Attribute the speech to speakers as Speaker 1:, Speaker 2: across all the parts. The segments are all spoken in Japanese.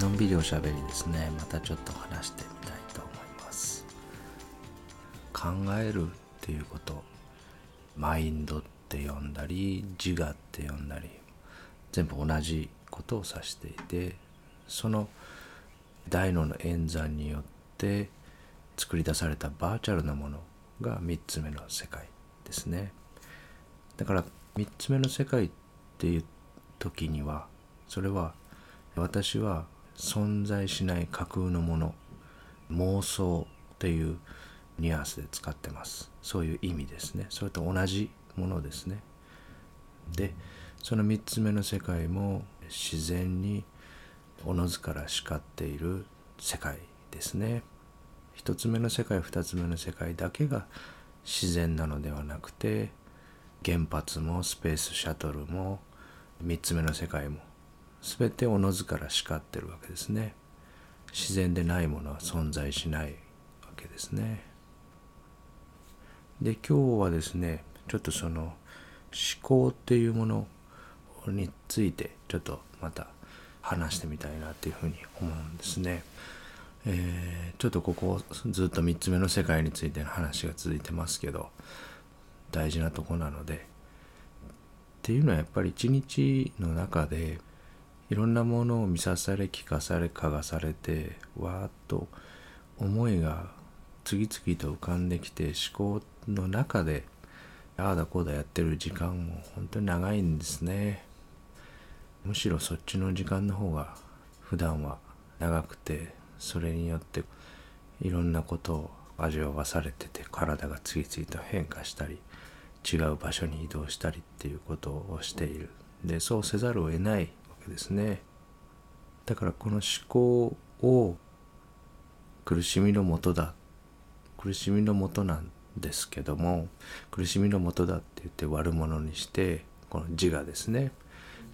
Speaker 1: のんびりおしゃべりですね。またちょっと話してみたいと思います。考えるっていうことマインドって呼んだり自我って呼んだり全部同じことを指していてその大脳の演算によって作り出されたバーチャルなものが3つ目の世界ですね。だから3つ目の世界っていう時にはそれは私は存在しない架空のもの妄想っていうニュアンスで使ってます。そういう意味ですね。それと同じものですね。でその3つ目の世界も自然におのずから叱っている世界ですね。1つ目の世界2つ目の世界だけが自然なのではなくて原発もスペースシャトルも3つ目の世界も全ておのずから叱ってるわけですね。自然でないものは存在しないわけですね。で今日はですねちょっとその思考っていうものについてちょっとまた話してみたいなっていうふうに思うんですね。えー、ちょっとここずっと3つ目の世界についての話が続いてますけど大事なとこなので。っていうのはやっぱり一日の中でいろんなものを見さされ聞かされ嗅がされてわーっと思いが次々と浮かんできて思考の中でああだこうだやってる時間も本当に長いんですね。むしろそっちの時間の方が普段は長くてそれによっていろんなことを味わわされてて体が次々と変化したり違う場所に移動したりっていうことをしている。でそうせざるを得ないけですね。だからこの思考を苦しみのもとだ苦しみのもとなんですけども苦しみのもとだって言って悪者にしてこの自我ですね。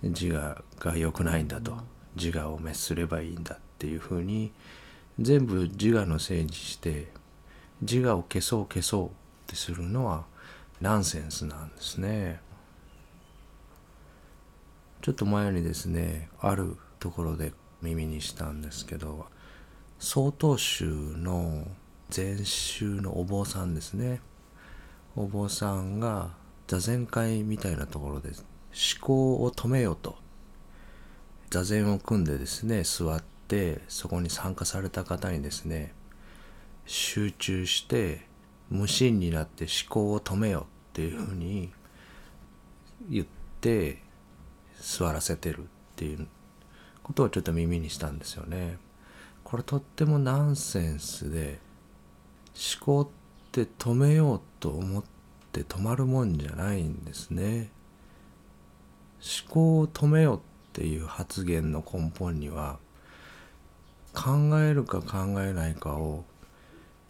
Speaker 1: 自我が良くないんだと。自我を滅すればいいんだっていうふうに全部自我のせいにして自我を消そう消そうってするのはナンセンスなんですね。ちょっと前にですねあるところで耳にしたんですけど曹洞宗の禅宗のお坊さんですね。お坊さんが座禅会みたいなところで思考を止めようと。座禅を組んでですね座ってそこに参加された方にですね集中して無心になって思考を止めようっていうふうに言って座らせてるっていうことをちょっと耳にしたんですよね。これとってもナンセンスで思考って止めようと思って止まるもんじゃないんですね。思考を止めようっていう発言の根本には考えるか考えないかを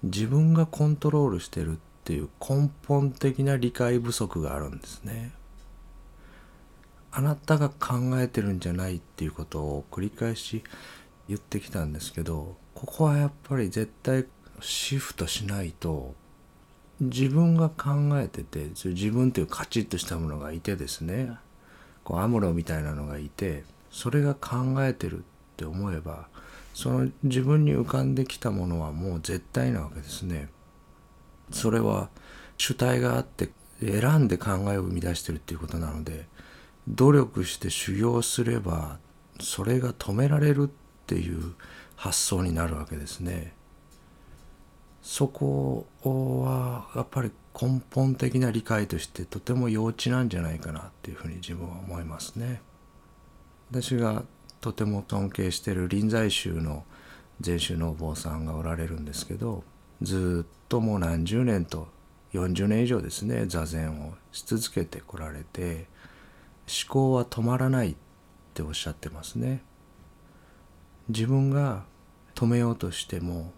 Speaker 1: 自分がコントロールしてるっていう根本的な理解不足があるんですね。あなたが考えてるんじゃないっていうことを繰り返し言ってきたんですけどここはやっぱり絶対シフトしないと自分が考えてて自分というカチッとしたものがいてですねこうアムロみたいなのがいてそれが考えてるって思えばその自分に浮かんできたものはもう絶対なわけですね。それは主体があって選んで考えを生み出してるっていうことなので努力して修行すればそれが止められるっていう発想になるわけですね。そこはやっぱり根本的な理解としてとても幼稚なんじゃないかなっていうふうに自分は思いますね。私がとても尊敬してる臨済宗の禅宗のお坊さんがおられるんですけどずっともう何十年と40年以上ですね座禅をし続けてこられて思考は止まらないっておっしゃってますね。自分が止めようとしても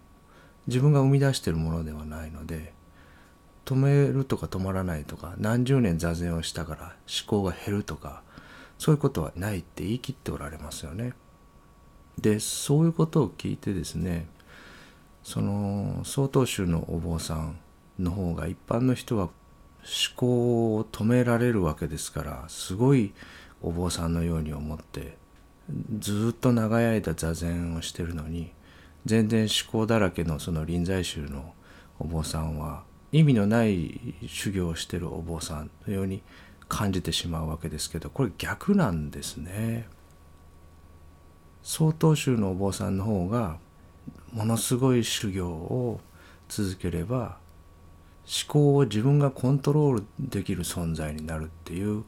Speaker 1: 自分が生み出してるものではないので止めるとか止まらないとか何十年座禅をしたから思考が減るとかそういうことはないって言い切っておられますよね。でそういうことを聞いてですねその曹洞宗のお坊さんの方が一般の人は思考を止められるわけですからすごいお坊さんのように思ってずっと長い間座禅をしてるのに全然思考だらけのその臨済宗のお坊さんは意味のない修行をしてるお坊さんのように感じてしまうわけですけどこれ逆なんですね。曹洞宗のお坊さんの方がものすごい修行を続ければ思考を自分がコントロールできる存在になるっていう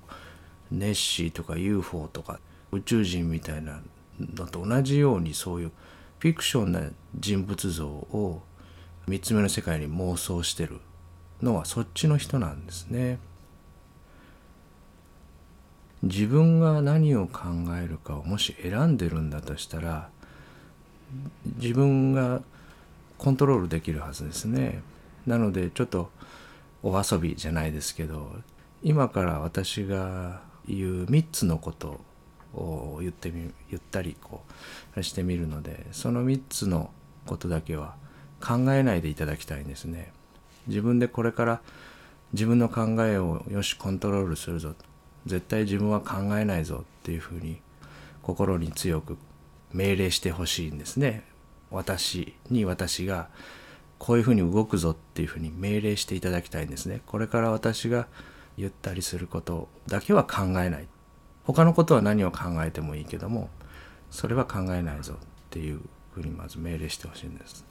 Speaker 1: ネッシーとか UFO とか宇宙人みたいなのと同じようにそういうフィクションな人物像を3つ目の世界に妄想してるのはそっちの人なんですね。自分が何を考えるかをもし選んでるんだとしたら自分がコントロールできるはずですね。なのでちょっとお遊びじゃないですけど今から私が言う3つのことを言ってみ言ったりこうしてみるのでその3つのことだけは考えないでいただきたいんですね。自分でこれから自分の考えをよしコントロールするぞ絶対自分は考えないぞっていうふうに心に強く命令してほしいんですね。私に私がこういうふうに動くぞっていうふうに命令していただきたいんですね。これから私が言ったりすることだけは考えない。他のことは何を考えてもいいけどもそれは考えないぞっていうふうにまず命令してほしいんです。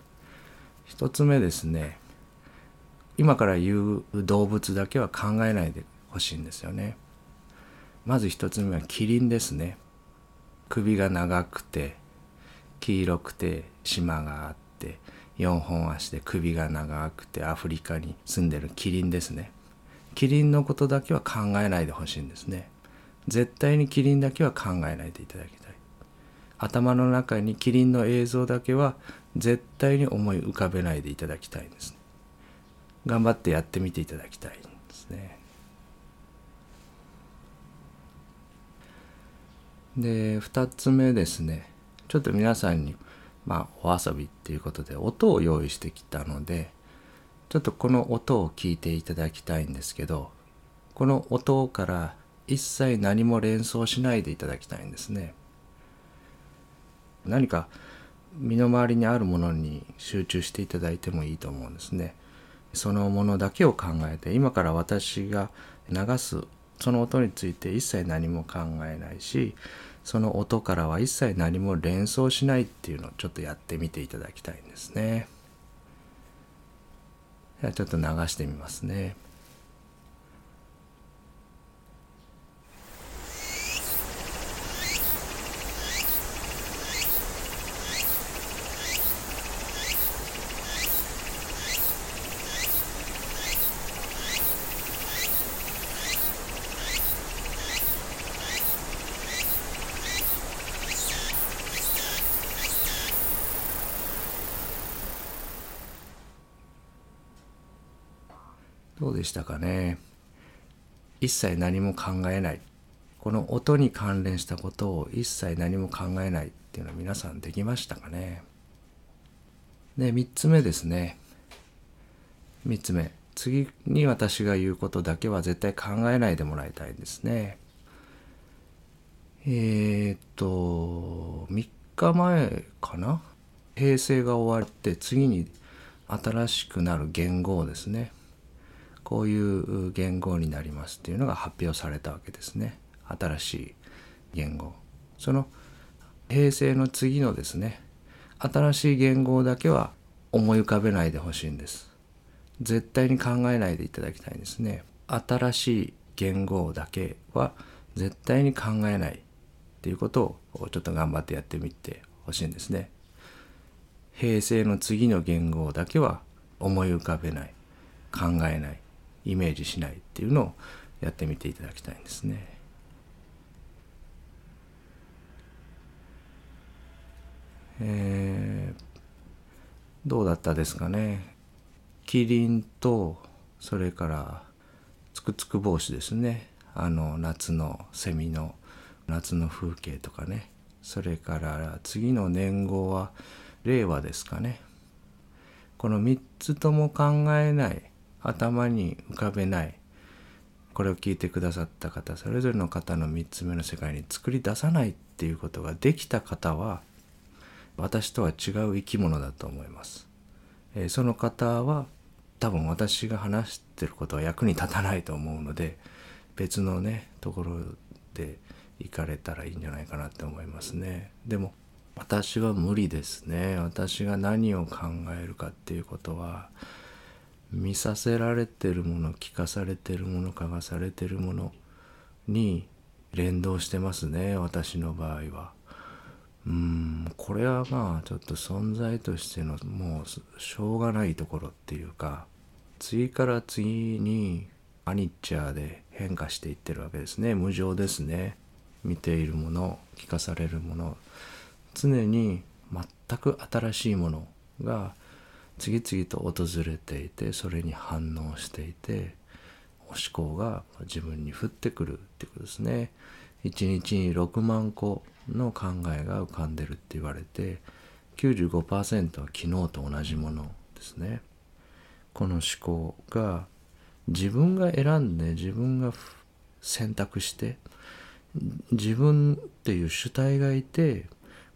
Speaker 1: 一つ目ですね今から言う動物だけは考えないでほしいんですよね。まず一つ目はキリンですね。首が長くて黄色くて島があって4本足で首が長くてアフリカに住んでるキリンですね。キリンのことだけは考えないでほしいんですね。絶対にキリンだけは考えないでいただきたい。頭の中にキリンの映像だけは絶対に思い浮かべないでいただきたいんです。ね頑張ってやってみていただきたいんですね。で2つ目ですね。ちょっと皆さんにまあお遊びっていうことで音を用意してきたのでちょっとこの音を聞いていただきたいんですけどこの音から一切何も連想しないでいただきたいんですね。何か身の回りにあるものに集中していただいてもいいと思うんですね。そのものだけを考えて今から私が流すその音について一切何も考えないしその音からは一切何も連想しないっていうのをちょっとやってみていただきたいんですね。ではちょっと流してみますね。どうでしたかね。一切何も考えない。この音に関連したことを一切何も考えないっていうのは皆さんできましたかね。で3つ目ですね。3つ目。次に私が言うことだけは絶対考えないでもらいたいんですね。えー、っと3日前かな。平成が終わって次に新しくなる言語ですね。こういう言語になりますっていうのが発表されたわけですね。新しい言語。その平成の次のですね新しい言語だけは思い浮かべないでほしいんです。絶対に考えないでいただきたいんですね。新しい言語だけは絶対に考えないっていうことをちょっと頑張ってやってみてほしいんですね。平成の次の言語だけは思い浮かべない。考えない。イメージしないっていうのをやってみていただきたいんですね。えー、どうだったですかね。キリンとそれからつくつく帽子ですね。あの夏のセミの夏の風景とかね。それから次の年号は令和ですかね。この3つとも考えない頭に浮かべないこれを聞いてくださった方それぞれの方の3つ目の世界に作り出さないっていうことができた方は私とは違う生き物だと思います。え、その方は多分私が話してることは役に立たないと思うので別のねところで行かれたらいいんじゃないかなって思いますね。でも私は無理ですね。私が何を考えるかっていうことは見させられてるもの聞かされてるもの嗅がされてるものに連動してますね私の場合は。うんこれはまあちょっと存在としてのもうしょうがないところっていうか次から次にアニッチャーで変化していってるわけですね。無常ですね。見ているもの聞かされるもの。常に全く新しいものが次々と訪れていてそれに反応していて思考が自分に降ってくるっていうことですね。1日に6万個の考えが浮かんでるって言われて95%は昨日と同じものですね。この思考が自分が選んで自分が選択して自分っていう主体がいて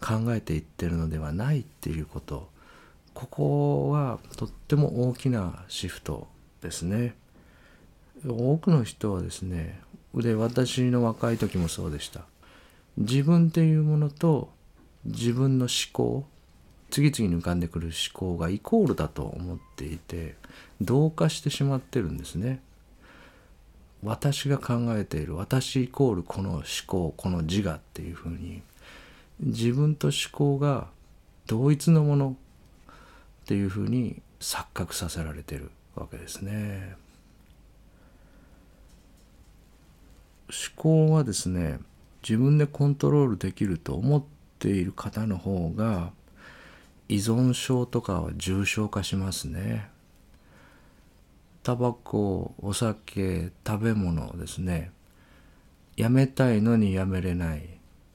Speaker 1: 考えていってるのではないっていうことここはとっても大きなシフトですね。多くの人はですねで私の若い時もそうでした自分っていうものと自分の思考次々に浮かんでくる思考がイコールだと思っていて同化してしまってるんですね私が考えている私イコールこの思考この自我っていうふうに自分と思考が同一のものっていうふうに錯覚させられてるわけですね。思考はですね自分でコントロールできると思っている方の方が依存症とかは重症化しますね。タバコお酒食べ物ですねやめたいのにやめれない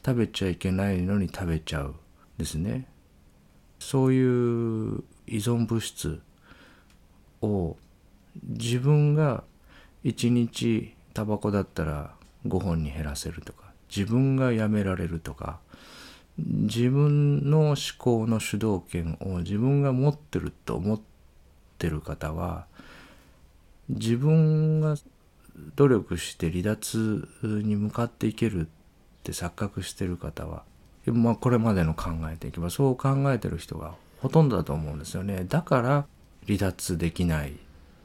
Speaker 1: 食べちゃいけないのに食べちゃうですねそういう依存物質を自分が1日タバコだったら5本に減らせるとか自分がやめられるとか自分の思考の主導権を自分が持ってると思ってる方は自分が努力して離脱に向かっていけるって錯覚してる方は、まあ、これまでの考えていけばそう考えてる人がほとんどだと思うんですよね。だから離脱できないっ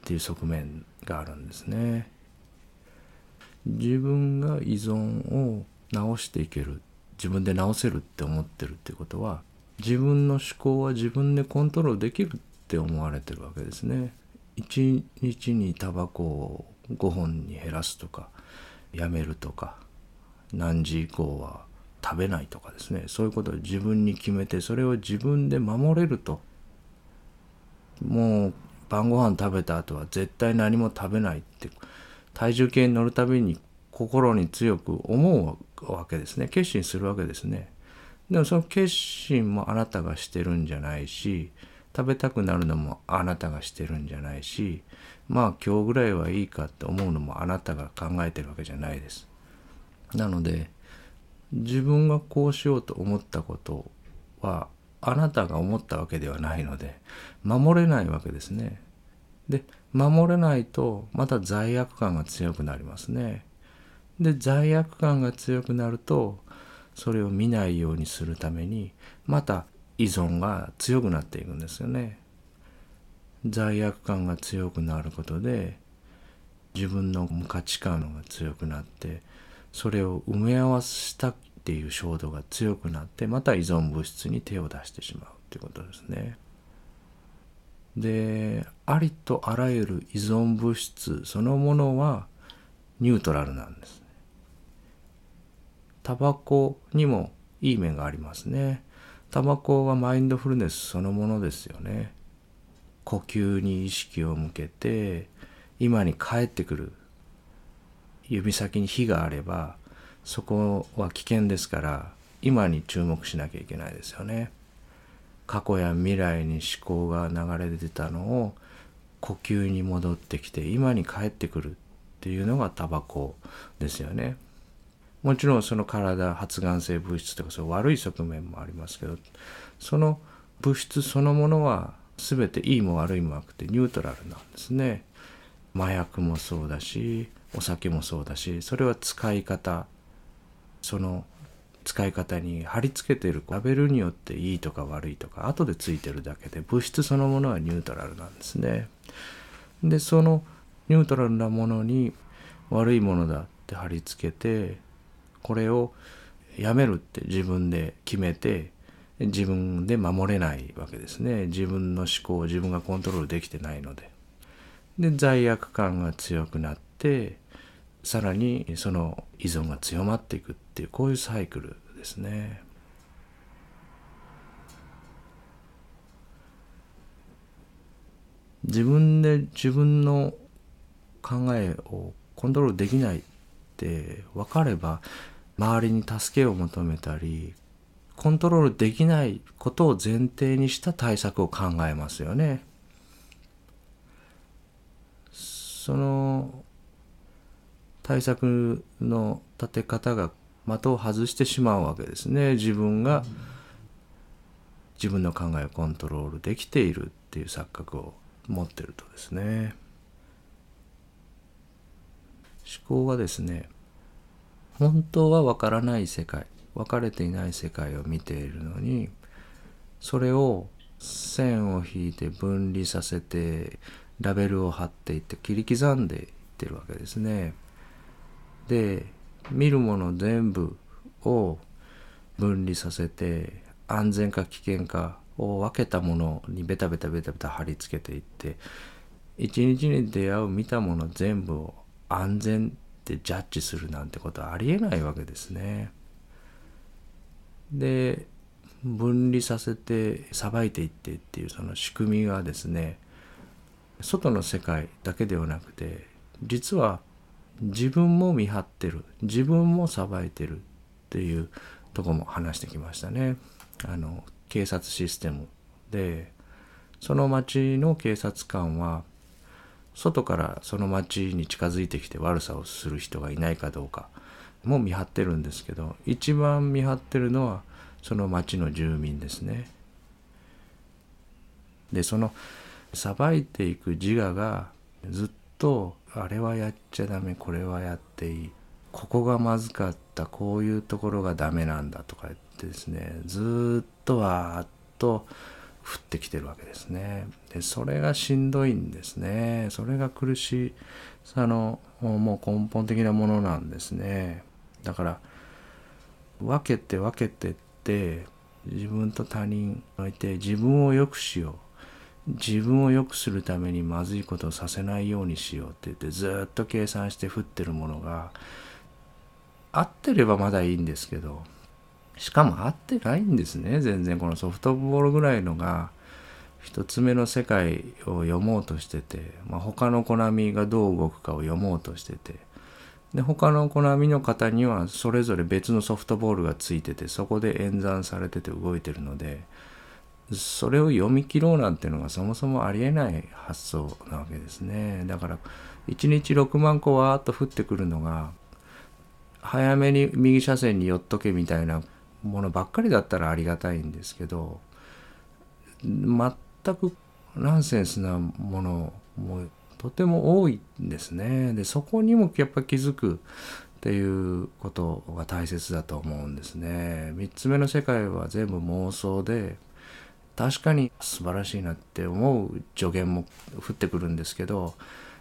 Speaker 1: ていう側面があるんですね。自分が依存を直していける自分で直せるって思ってるってことは自分の思考は自分でコントロールできるって思われてるわけですね。1日にタバコを5本に減らすとかやめるとか何時以降は食べないとかですね。そういうことを自分に決めてそれを自分で守れると。もう晩ご飯食べた後は絶対何も食べないって体重計に乗るたびに心に強く思うわけですね。決心するわけですね。でもその決心もあなたがしてるんじゃないし食べたくなるのもあなたがしてるんじゃないしまあ今日ぐらいはいいかって思うのもあなたが考えてるわけじゃないです。なので自分がこうしようと思ったことはあなたが思ったわけではないので守れないわけですね。で守れないとまた罪悪感が強くなりますね。で罪悪感が強くなるとそれを見ないようにするためにまた依存が強くなっていくんですよね。罪悪感が強くなることで自分の無価値観が強くなってそれを埋め合わせたっていう衝動が強くなってまた依存物質に手を出してしまうっていうことですね。でありとあらゆる依存物質そのものはニュートラルなんですね。タバコにもいい面がありますね。タバコはマインドフルネスそのものですよね。呼吸に意識を向けて今に帰ってくる指先に火があればそこは危険ですから今に注目しなきゃいけないですよね。過去や未来に思考が流れ出てたのを呼吸に戻ってきて今に帰ってくるっていうのがタバコですよね。もちろんその体発がん性物質とかそう悪い側面もありますけどその物質そのものは全ていいも悪いもなくてニュートラルなんですね。麻薬もそうだしお酒もそうだしそれは使い方その使い方に貼り付けてるラベルによっていいとか悪いとか後でついてるだけで物質そのものはニュートラルなんですね。でそのニュートラルなものに悪いものだって貼り付けてこれをやめるって自分で決めて自分で守れないわけですね自分の思考を自分がコントロールできてないのでで罪悪感が強くなってさらにその依存が強まっていくっていうこういうサイクルですね。自分で自分の考えをコントロールできないって分かれば周りに助けを求めたりコントロールできないことを前提にした対策を考えますよね。その対策の立て方が的を外してしまうわけですね自分が自分の考えをコントロールできているっていう錯覚を持ってるとですね思考はですね本当は分からない世界分かれていない世界を見ているのにそれを線を引いて分離させてラベルを貼っていって切り刻んでいってるわけですね。で見るもの全部を分離させて安全か危険かを分けたものにベタベタベタベタ貼り付けていって一日に出会う見たもの全部を安全ってジャッジするなんてことはありえないわけですね。で分離させてさばいていってっていうその仕組みがですね外の世界だけではなくて実は自分も見張ってる自分もさばいてるっていうとこも話してきましたね。あの警察システムでその町の警察官は外からその町に近づいてきて悪さをする人がいないかどうかも見張ってるんですけど一番見張ってるのはその町の住民ですね。でそのさばいていく自我がずっとあれはやっちゃダメこれはやっていいここがまずかったこういうところがダメなんだとか言ってですねずっとわーっと降ってきてるわけですね。でそれがしんどいんですね。それが苦しさのもう根本的なものなんですね。だから分けて分けてって自分と他人をいて自分を良くしよう自分を良くするためにまずいことをさせないようにしようって言ってずっと計算して降ってるものが合ってればまだいいんですけどしかも合ってないんですね。全然このソフトボールぐらいのが一つ目の世界を読もうとしてて、まあ、他のコナミがどう動くかを読もうとしててで他のコナミの方にはそれぞれ別のソフトボールがついててそこで演算されてて動いてるのでそれを読み切ろうなんていうのがそもそもありえない発想なわけですね。だから1日6万個わーっと降ってくるのが早めに右車線に寄っとけみたいなものばっかりだったらありがたいんですけど全くナンセンスなものもとても多いんですね。でそこにもやっぱ気づくっていうことが大切だと思うんですね。3つ目の世界は全部妄想で確かに素晴らしいなって思う助言も降ってくるんですけど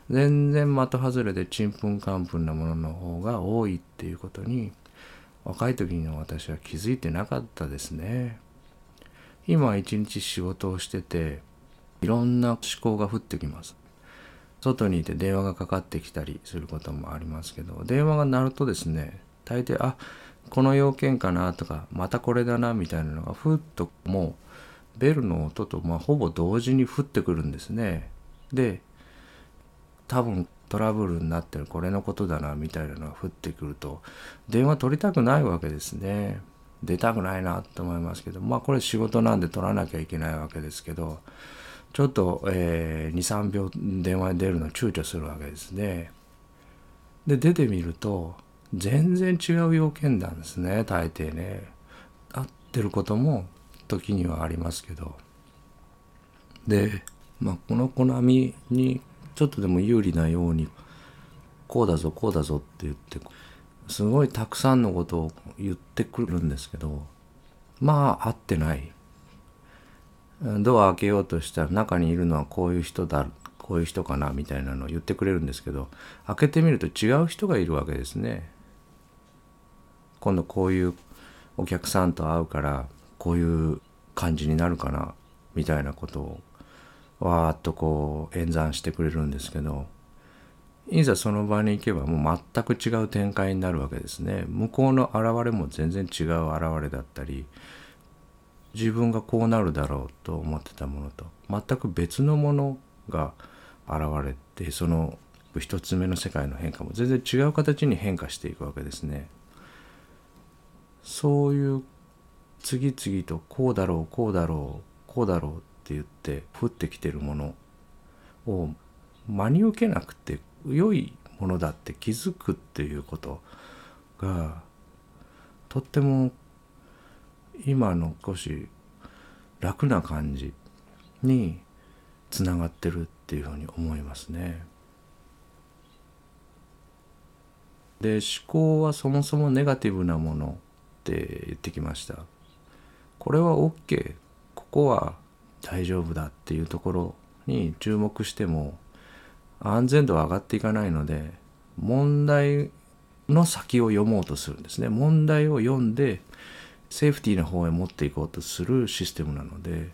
Speaker 1: 全然的外れでちんぷんかんぷんなものの方が多いっていうことに若い時の私は気づいてなかったですね。今一日仕事をしてていろんな思考が降ってきます。外にいて電話がかかってきたりすることもありますけど電話が鳴るとですね大抵あこの要件かなとかまたこれだなみたいなのがふっともうベルの音とまあほぼ同時に降ってくるんですね。で多分トラブルになってるこれのことだなみたいなのが降ってくると電話取りたくないわけですね。出たくないなと思いますけどまあこれ仕事なんで取らなきゃいけないわけですけどちょっと、えー、23秒電話に出るの躊躇するわけですね。で出てみると全然違う要件なんですね大抵ね合ってることも時にはありますけどで、まあ、このコナミにちょっとでも有利なようにこうだぞこうだぞって言ってすごいたくさんのことを言ってくるんですけどまあ合ってないドア開けようとしたら中にいるのはこういう人だこういう人かなみたいなのを言ってくれるんですけど開けてみると違う人がいるわけですね。今度こういうお客さんと会うからこういう感じになるかなみたいなことをわーっとこう演算してくれるんですけどいざその場に行けばもう全く違う展開になるわけですね。向こうの現れも全然違う現れだったり自分がこうなるだろうと思ってたものと全く別のものが現れてその一つ目の世界の変化も全然違う形に変化していくわけですね。そういう次々とこうだろうこうだろうこうだろうって言って降ってきてるものを真に受けなくて良いものだって気づくっていうことがとっても今の少し楽な感じにつながってるっていうふうに思いますね。で思考はそもそもネガティブなものって言ってきました。これは OK ここは大丈夫だっていうところに注目しても安全度は上がっていかないので問題の先を読もうとするんですね問題を読んでセーフティーな方へ持っていこうとするシステムなので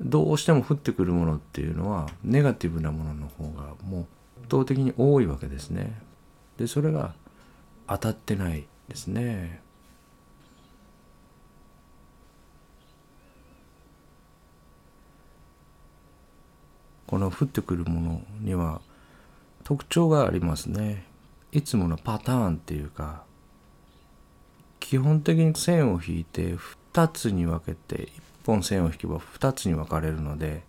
Speaker 1: どうしても降ってくるものっていうのはネガティブなものの方がもう圧倒的に多いわけですね。でそれが当たってないですね。この降ってくるものには特徴がありますね。いつものパターンっていうか基本的に線を引いて2つに分けて1本線を引けば2つに分かれるので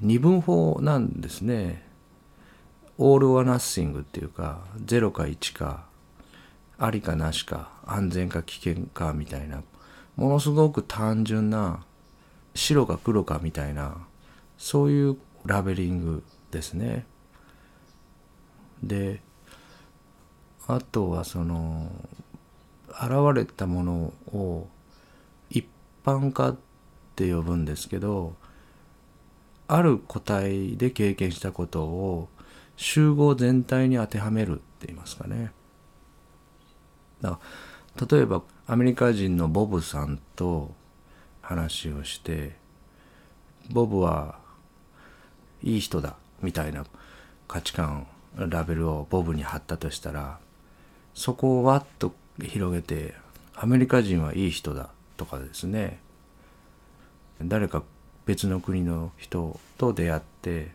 Speaker 1: 二分法なんですね。オール・オア・ナッシングっていうか0か1かありかなしか安全か危険かみたいなものすごく単純な白か黒かみたいなそういうラベリングですね。であとはその現れたものを一般化って呼ぶんですけどある個体で経験したことを集合全体に当てはめるって言いますかね。だから例えばアメリカ人のボブさんと話をしてボブはいい人だみたいな価値観ラベルをボブに貼ったとしたらそこをわっと広げてアメリカ人はいい人だとかですね。誰か別の国の人と出会って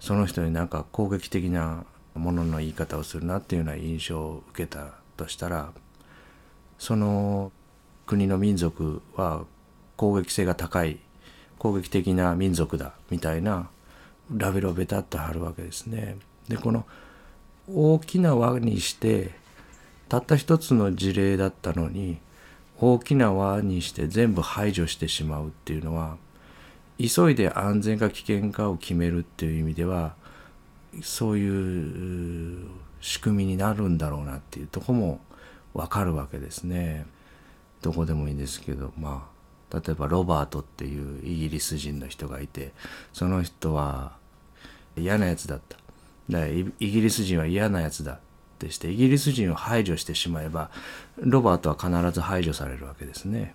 Speaker 1: その人になんか攻撃的なものの言い方をするなっていうような印象を受けたとしたらその国の民族は攻撃性が高い攻撃的な民族だみたいなラベルをベタッと貼るわけですね。でこの大きな輪にしてたった一つの事例だったのに大きな輪にして全部排除してしまうっていうのは急いで安全か危険かを決めるっていう意味ではそういう仕組みになるんだろうなっていうとこもわかるわけですね。どこでもいいんですけどまあ例えばロバートっていうイギリス人の人がいてその人は嫌なやつだっただからイギリス人は嫌なやつだってしてイギリス人を排除してしまえばロバートは必ず排除されるわけですね。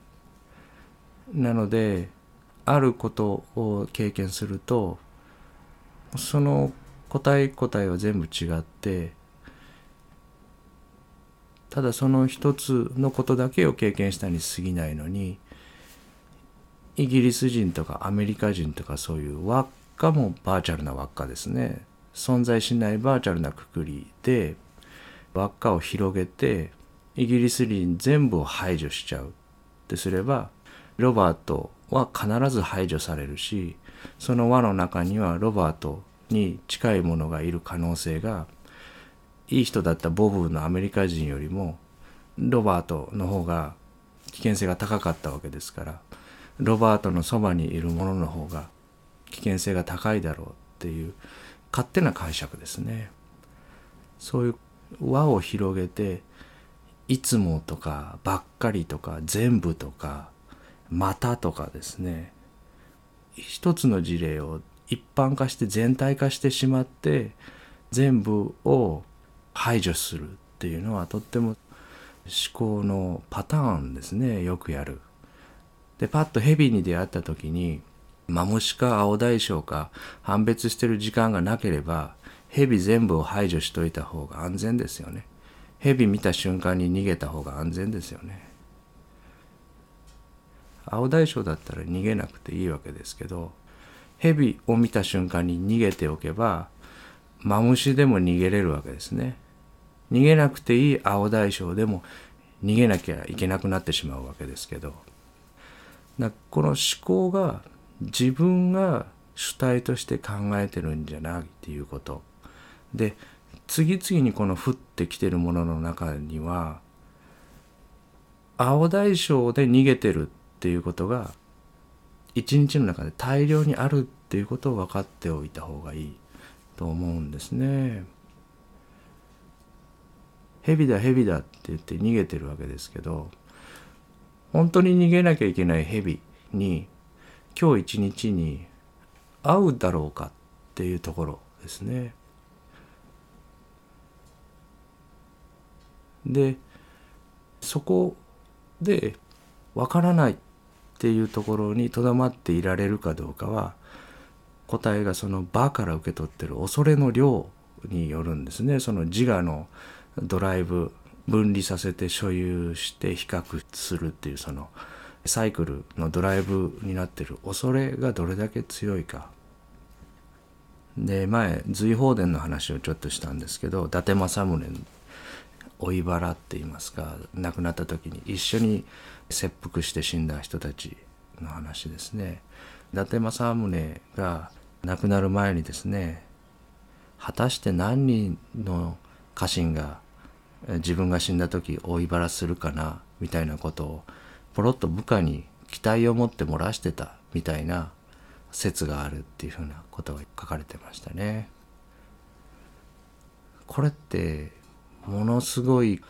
Speaker 1: なのであることを経験するとその個体個体は全部違ってただその一つのことだけを経験したに過ぎないのにイギリス人とかアメリカ人とかそういう輪っかもバーチャルな輪っかですね。存在しないバーチャルなくくりで輪っかを広げてイギリス人全部を排除しちゃう。ってすればロバートは必ず排除されるしその輪の中にはロバートに近いものがいる可能性がいい人だったボブのアメリカ人よりもロバートの方が危険性が高かったわけですからロバートのそばにいる者の方が危険性が高いだろうっていう勝手な解釈ですね。そういう輪を広げていつもとかばっかりとか全部とかまたとかですね。一つの事例を一般化して全体化してしまって全部を排除するっていうのはとっても思考のパターンですね。よくやる。でパッとヘビに出会った時にマムシか青大将か判別してる時間がなければヘビ全部を排除しといた方が安全ですよね。ヘビ見た瞬間に逃げた方が安全ですよね。青大将だったら逃げなくていいわけですけど蛇を見た瞬間に逃げておけばマムシでも逃げれるわけですね逃げなくていい青大将でも逃げなきゃいけなくなってしまうわけですけどこの思考が自分が主体として考えてるんじゃないっていうことで次々にこの降ってきてるものの中には青大将で逃げてるっていうことが一日の中で大量にあるっていうことを分かっておいた方がいいと思うんですね。蛇だ蛇だって言って逃げてるわけですけど本当に逃げなきゃいけない蛇に今日一日に会うだろうかっていうところですね。でそこでわからないっていうところにとどまっていられるかどうかは答えがその場から受け取ってる恐れの量によるんですねその自我のドライブ分離させて所有して比較するっていうそのサイクルのドライブになってる恐れがどれだけ強いかで前随宝伝の話をちょっとしたんですけど伊達政宗老い腹って言いますか亡くなった時に一緒に切腹して死んだ人たちの話ですね。伊達政宗が亡くなる前にですね果たして何人の家臣が自分が死んだ時追い払するかなみたいなことをポロッと部下に期待を持って漏らしてたみたいな説があるっていうふうなことが書かれてましたね。これってものすごい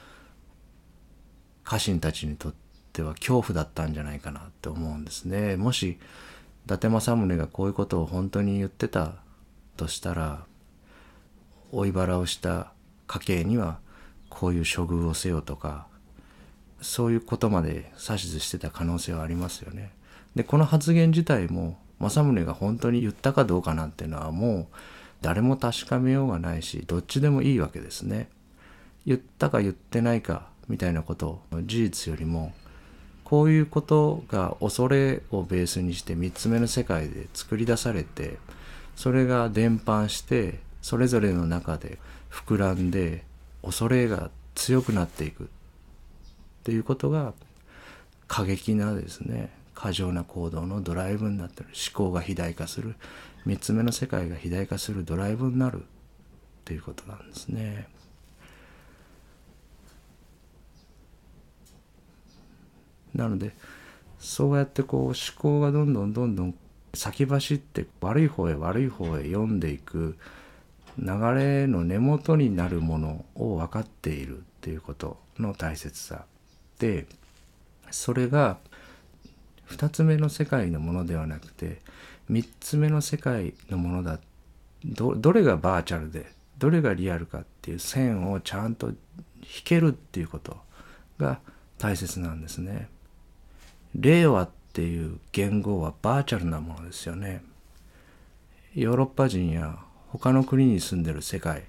Speaker 1: 家臣たちにとっては恐怖だったんじゃないかなって思うんですね。もし伊達政宗がこういうことを本当に言ってたとしたら追い払をした家系にはこういう処遇をせよとかそういうことまで指図してた可能性はありますよね。でこの発言自体も政宗が本当に言ったかどうかなんていうのはもう誰も確かめようがないしどっちでもいいわけですね。言ったか言ってないかみたいなこと事実よりもこういうことが恐れをベースにして3つ目の世界で作り出されてそれが伝播してそれぞれの中で膨らんで恐れが強くなっていくっていうことが過激なですね過剰な行動のドライブになってる思考が肥大化する3つ目の世界が肥大化するドライブになるっていうことなんですね。なのでそうやってこう思考がどんどんどんどん先走って悪い方へ悪い方へ読んでいく流れの根元になるものを分かっているっていうことの大切さでそれが2つ目の世界のものではなくて3つ目の世界のものだどどれがバーチャルでどれがリアルかっていう線をちゃんと引けるっていうことが大切なんですね。令和っていう言語はバーチャルなものですよね。ヨーロッパ人や他の国に住んでる世界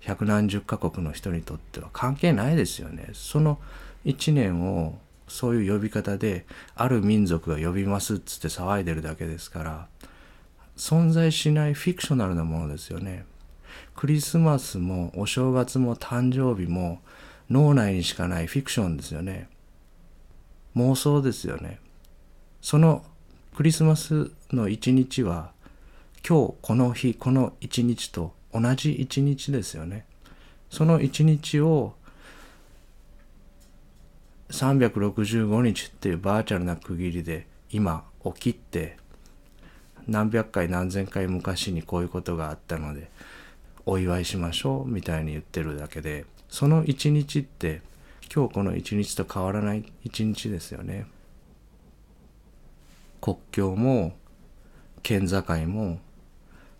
Speaker 1: 百何十カ国の人にとっては関係ないですよね。その一年をそういう呼び方である民族が呼びますっつって騒いでるだけですから存在しないフィクショナルなものですよね。クリスマスもお正月も誕生日も脳内にしかないフィクションですよね。妄想ですよね。そのクリスマスの一日は今日この日この一日と同じ一日ですよね。その一日を365日っていうバーチャルな区切りで今起きって何百回何千回昔にこういうことがあったのでお祝いしましょうみたいに言ってるだけでその一日って今日この一日と変わらない一日ですよね。国境も県境も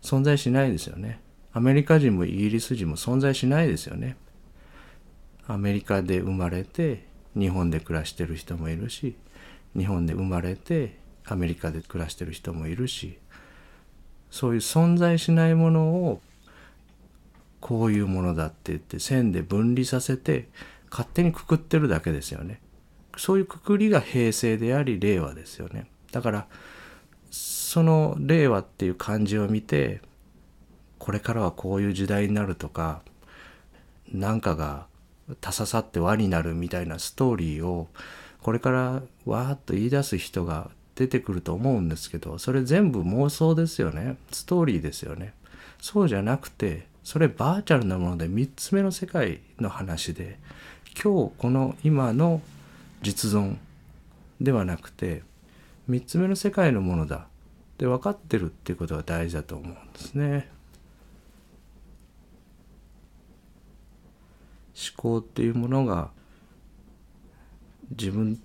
Speaker 1: 存在しないですよね。アメリカ人もイギリス人も存在しないですよね。アメリカで生まれて日本で暮らしてる人もいるし日本で生まれてアメリカで暮らしてる人もいるしそういう存在しないものをこういうものだって言って線で分離させて勝手にくくってるだけですよね。そういうくくりが平成であり令和ですよね。だからその令和っていう漢字を見てこれからはこういう時代になるとか何かがたささって輪になるみたいなストーリーをこれからわーっと言い出す人が出てくると思うんですけどそれ全部妄想ですよねストーリーですよねそうじゃなくてそれバーチャルなもので3つ目の世界の話で今日この今の実存ではなくて3つ目の世界のものだって分かってるっていうことが大事だと思うんですね。思考っていうものが自分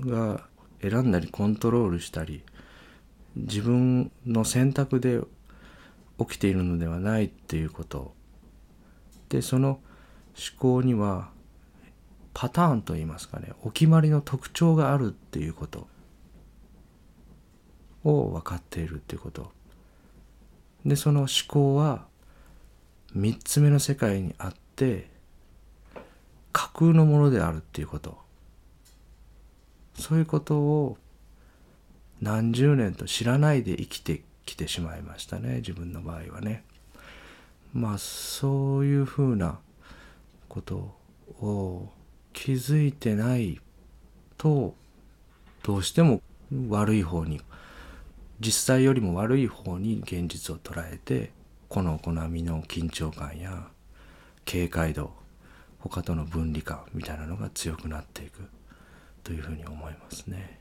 Speaker 1: が選んだりコントロールしたり自分の選択で起きているのではないっていうこと。でその思考にはパターンといいますかねお決まりの特徴があるっていうこと。を分かっているっていうこと。でその思考は3つ目の世界にあって架空のものであるっていうことそういうことを何十年と知らないで生きてきてしまいましたね自分の場合はね。まあそういうふうなことを気づいてないとどうしても悪い方に実際よりも悪い方に現実を捉えてこの好みの緊張感や警戒度他との分離感みたいなのが強くなっていくというふうに思いますね。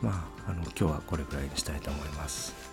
Speaker 1: まあ、あの今日はこれぐらいにしたいと思います。